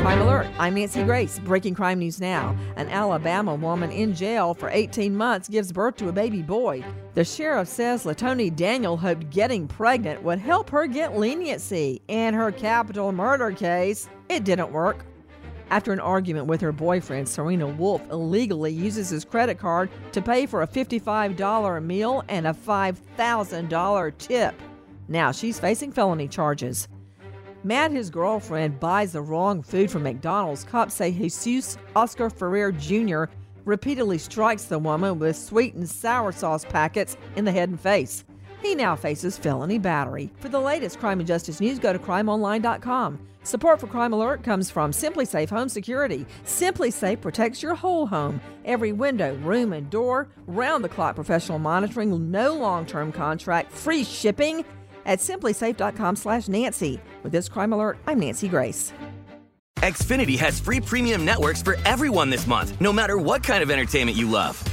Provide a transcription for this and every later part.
Crime Alert. I'm Nancy Grace. Breaking crime news now. An Alabama woman in jail for 18 months gives birth to a baby boy. The sheriff says Latoni Daniel hoped getting pregnant would help her get leniency. In her capital murder case, it didn't work. After an argument with her boyfriend, Serena Wolf illegally uses his credit card to pay for a $55 meal and a $5,000 tip. Now she's facing felony charges. Mad his girlfriend buys the wrong food from McDonald's, cops say Jesus Oscar Ferrer Jr. repeatedly strikes the woman with sweet and sour sauce packets in the head and face. He now faces felony battery. For the latest crime and justice news, go to crimeonline.com. Support for Crime Alert comes from SimpliSafe Home Security. SimpliSafe protects your whole home, every window, room, and door. Round the clock professional monitoring, no long term contract, free shipping at simplisafe.com slash Nancy. With this crime alert, I'm Nancy Grace. Xfinity has free premium networks for everyone this month, no matter what kind of entertainment you love.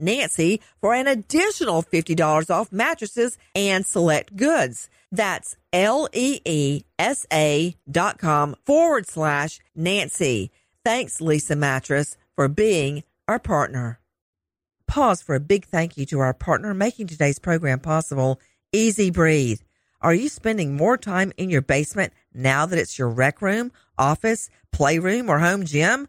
Nancy for an additional $50 off mattresses and select goods. That's L-E-E-S-A dot com forward slash Nancy. Thanks, Leesa Mattress, for being our partner. Pause for a big thank you to our partner making today's program possible, EZ Breathe. Are you spending more time in your basement now that it's your rec room, office, playroom, or home gym?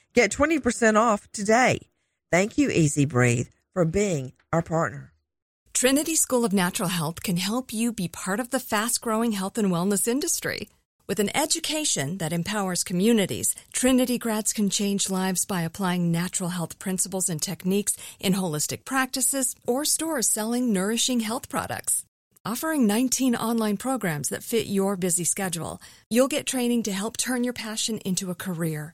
Get 20% off today. Thank you, EZ Breathe, for being our partner. Trinity School of Natural Health can help you be part of the fast growing health and wellness industry. With an education that empowers communities, Trinity grads can change lives by applying natural health principles and techniques in holistic practices or stores selling nourishing health products. Offering 19 online programs that fit your busy schedule, you'll get training to help turn your passion into a career.